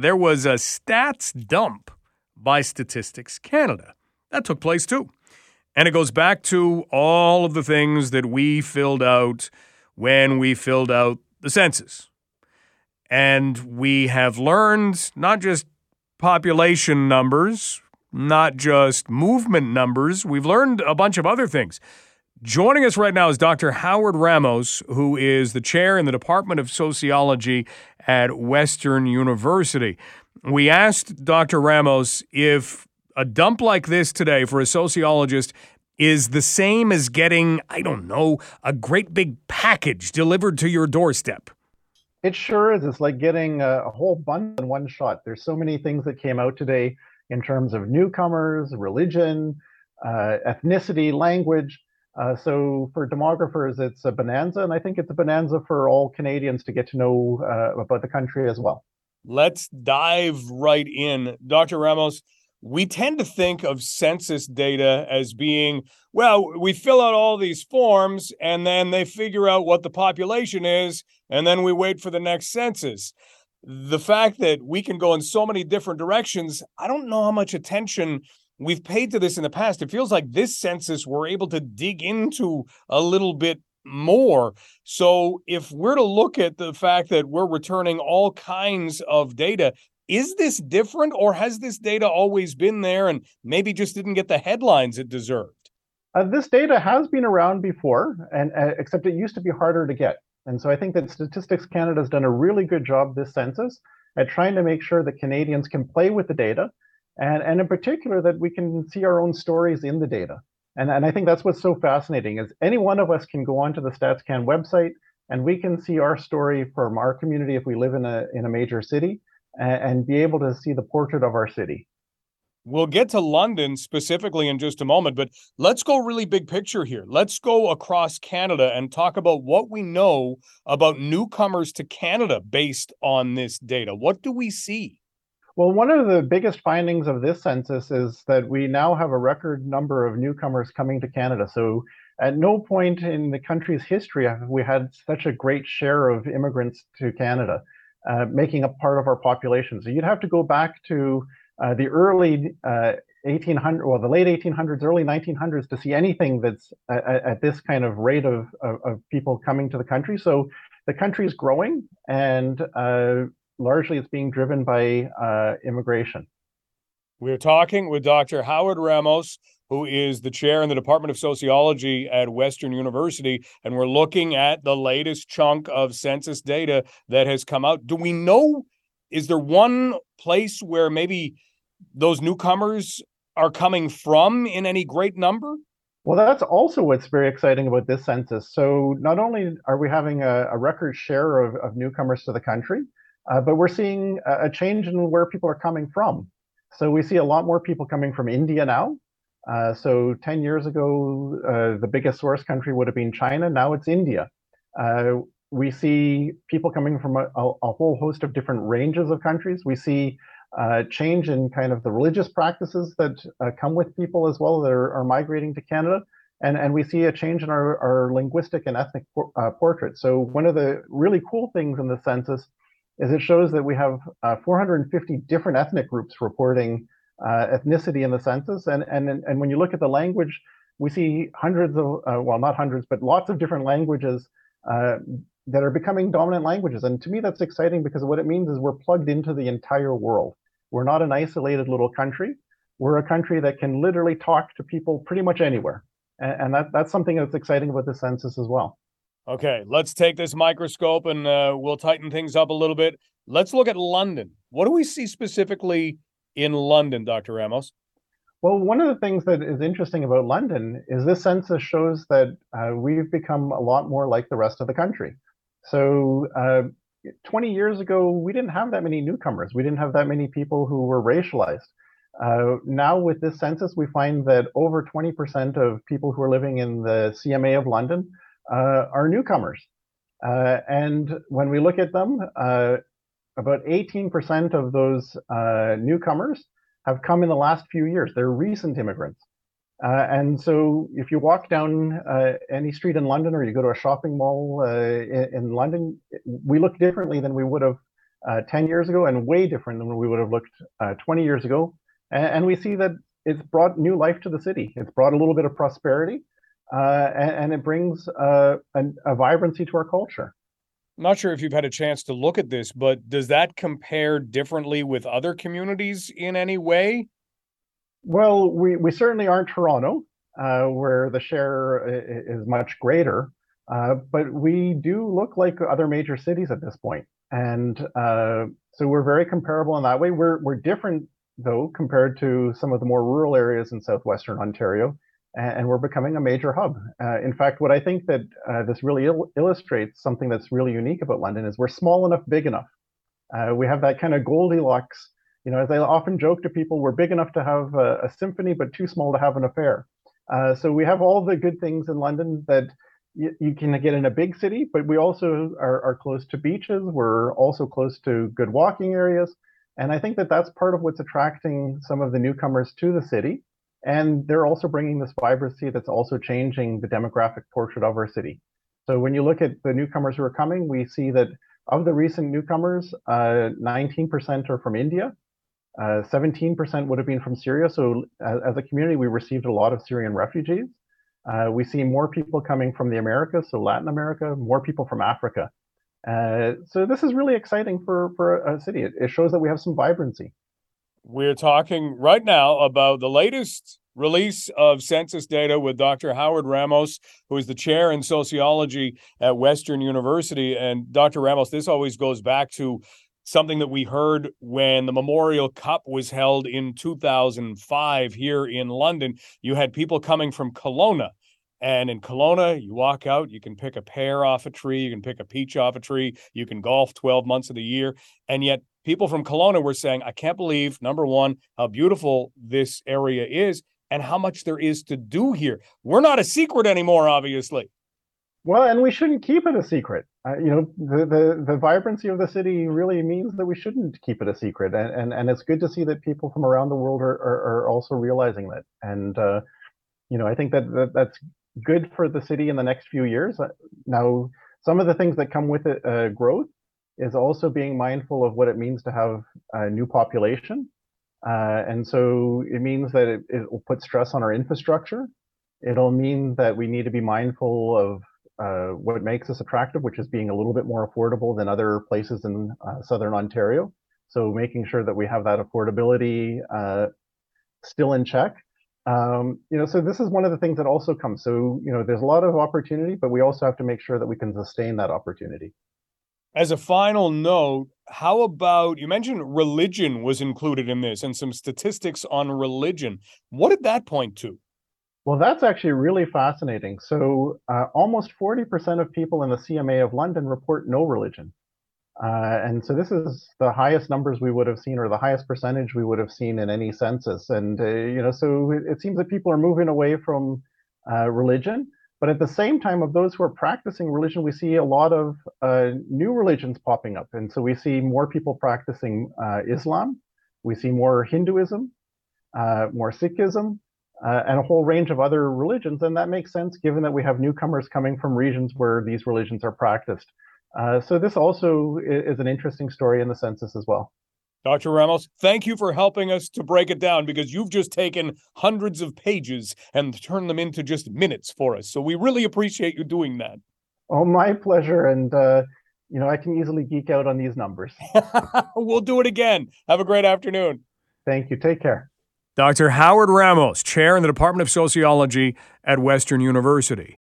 There was a stats dump by Statistics Canada. That took place too. And it goes back to all of the things that we filled out when we filled out the census. And we have learned not just population numbers, not just movement numbers, we've learned a bunch of other things. Joining us right now is Dr. Howard Ramos, who is the chair in the Department of Sociology at Western University. We asked Dr. Ramos if a dump like this today for a sociologist is the same as getting, I don't know, a great big package delivered to your doorstep. It sure is. It's like getting a, whole bunch in one shot. There's so many things that came out today in terms of newcomers, religion, uh, ethnicity, language. Uh, so for demographers, it's a bonanza, and I think it's a bonanza for all Canadians to get to know uh, about the country as well. Let's dive right in. Dr. Ramos, we tend to think of census data as being, well, we fill out all these forms and then they figure out what the population is, and then we wait for the next census. The fact that we can go in so many different directions, I don't know how much attention we've paid to this in the past. It feels like this census we're able to dig into a little bit more. So if we're to look at the fact that we're returning all kinds of data, is this different or has this data always been there and maybe just didn't get the headlines it deserved? Uh, this data has been around before, and uh, except it used to be harder to get. And so I think that Statistics Canada has done a really good job this census at trying to make sure that Canadians can play with the data and, and in particular that we can see our own stories in the data. And, and I think that's what's so fascinating is any one of us can go onto the StatsCan website and we can see our story from our community if we live in a, in a major city and, and be able to see the portrait of our city. We'll get to London specifically in just a moment, but let's go really big picture here. Let's go across Canada and talk about what we know about newcomers to Canada based on this data. What do we see? Well, one of the biggest findings of this census is that we now have a record number of newcomers coming to Canada. So at no point in the country's history have we had such a great share of immigrants to Canada, uh, making up part of our population. So you'd have to go back to uh, the early uh, 1800, well, the late 1800s, early 1900s to see anything that's at, at this kind of rate of, of, of, people coming to the country. So the country is growing and uh, largely it's being driven by uh, immigration. We're talking with Dr. Howard Ramos, who is the chair in the Department of Sociology at Western University, and we're looking at the latest chunk of census data that has come out. Do we know? Is there one place where maybe those newcomers are coming from in any great number? Well, that's also what's very exciting about this census. So, not only are we having a, a record share of, of newcomers to the country, uh, but we're seeing a, change in where people are coming from. So we see a lot more people coming from India now. Uh, so 10 years ago, uh, the biggest source country would have been China. Now it's India. Uh, we see people coming from a, a, whole host of different ranges of countries. We see uh, change in kind of the religious practices that uh, come with people as well that are, are, migrating to Canada. And, and we see a change in our, our linguistic and ethnic por- portrait. So one of the really cool things in the census is it shows that we have uh, 450 different ethnic groups reporting uh, ethnicity in the census. And, and, and when you look at the language, we see hundreds of, uh, well, not hundreds, but lots of different languages uh, that are becoming dominant languages. And to me, that's exciting because what it means is we're plugged into the entire world. We're not an isolated little country. We're a country that can literally talk to people pretty much anywhere. And, and that, that's something that's exciting about the census as well. Okay, let's take this microscope and uh, we'll tighten things up a little bit. Let's look at London. What do we see specifically in London, Dr. Ramos? Well, one of the things that is interesting about London is this census shows that uh, we've become a lot more like the rest of the country. So, uh, 20 years ago, we didn't have that many newcomers. We didn't have that many people who were racialized. Uh, now, with this census, we find that over 20% of people who are living in the CMA of London are newcomers. Uh, and when we look at them, uh, about 18% of those newcomers have come in the last few years. They're recent immigrants. Uh, and so if you walk down uh, any street in London or you go to a shopping mall uh, in, in, London, we look differently than we would have uh, 10 years ago and way different than we would have looked uh, 20 years ago. And, and, we see that it's brought new life to the city. It's brought a little bit of prosperity uh, and, and, it brings uh, a, a vibrancy to our culture. I'm not sure if you've had a chance to look at this, but does that compare differently with other communities in any way? Well, we, we certainly aren't Toronto, uh, where the share is much greater, uh, but we do look like other major cities at this point. And uh, so we're very comparable in that way. We're, we're different, though, compared to some of the more rural areas in southwestern Ontario, and, we're becoming a major hub. Uh, in fact, what I think that uh, this really il- illustrates something that's really unique about London is we're small enough, big enough. Uh, we have that kind of Goldilocks. You know, as I often joke to people, we're big enough to have a, a symphony, but too small to have an affair. Uh, so we have all the good things in London that you, you can get in a big city, but we also are, are, close to beaches. We're also close to good walking areas. And I think that that's part of what's attracting some of the newcomers to the city. And they're also bringing this vibrancy that's also changing the demographic portrait of our city. So when you look at the newcomers who are coming, we see that of the recent newcomers, uh, 19% are from India, uh, 17% would have been from Syria. So as, as, a community, we received a lot of Syrian refugees. Uh, we see more people coming from the Americas, so Latin America, more people from Africa. Uh, so this is really exciting for, for a city. It, it shows that we have some vibrancy. We're talking right now about the latest release of census data with Dr. Howard Ramos, who is the chair in sociology at Western University. And Dr. Ramos, this always goes back to something that we heard when the Memorial Cup was held in 2005 here in London. You had people coming from Kelowna. And in Kelowna, you walk out, you can pick a pear off a tree, you can pick a peach off a tree, you can golf 12 months of the year. And yet, people from Kelowna were saying, I can't believe, number one, how beautiful this area is and how much there is to do here. We're not a secret anymore, obviously. Well, and we shouldn't keep it a secret. Uh, you know, the, the, the vibrancy of the city really means that we shouldn't keep it a secret, and and, and it's good to see that people from around the world are are, are also realizing that. And uh, you know, I think that, that that's good for the city in the next few years. Uh, now, some of the things that come with it, uh, growth, is also being mindful of what it means to have a new population. Uh, and so it means that it, it, will put stress on our infrastructure. It'll mean that we need to be mindful of uh, what makes us attractive, which is being a little bit more affordable than other places in uh, southern Ontario. So making sure that we have that affordability uh, still in check. Um, you know, so this is one of the things that also comes. So you know, there's a lot of opportunity, but we also have to make sure that we can sustain that opportunity. As a final note, how about you mentioned religion was included in this and some statistics on religion. What did that point to? Well, that's actually really fascinating. So, uh, almost 40% of people in the CMA of London report no religion. Uh, and so this is the highest numbers we would have seen, or the highest percentage we would have seen in any census. And uh, you know, so it, it, seems that people are moving away from uh, religion. But at the same time, of those who are practicing religion, we see a lot of uh, new religions popping up. And so we see more people practicing uh, Islam, we see more Hinduism, more Sikhism, uh, and a whole range of other religions. And that makes sense given that we have newcomers coming from regions where these religions are practiced. Uh, so this also is an interesting story in the census as well. Dr. Ramos, thank you for helping us to break it down because you've just taken hundreds of pages and turned them into just minutes for us. So we really appreciate you doing that. Oh, my pleasure. And, uh, you know, I can easily geek out on these numbers. we'll do it again. Have a great afternoon. Thank you. Take care. Dr. Howard Ramos, chair in the Department of Sociology at Western University.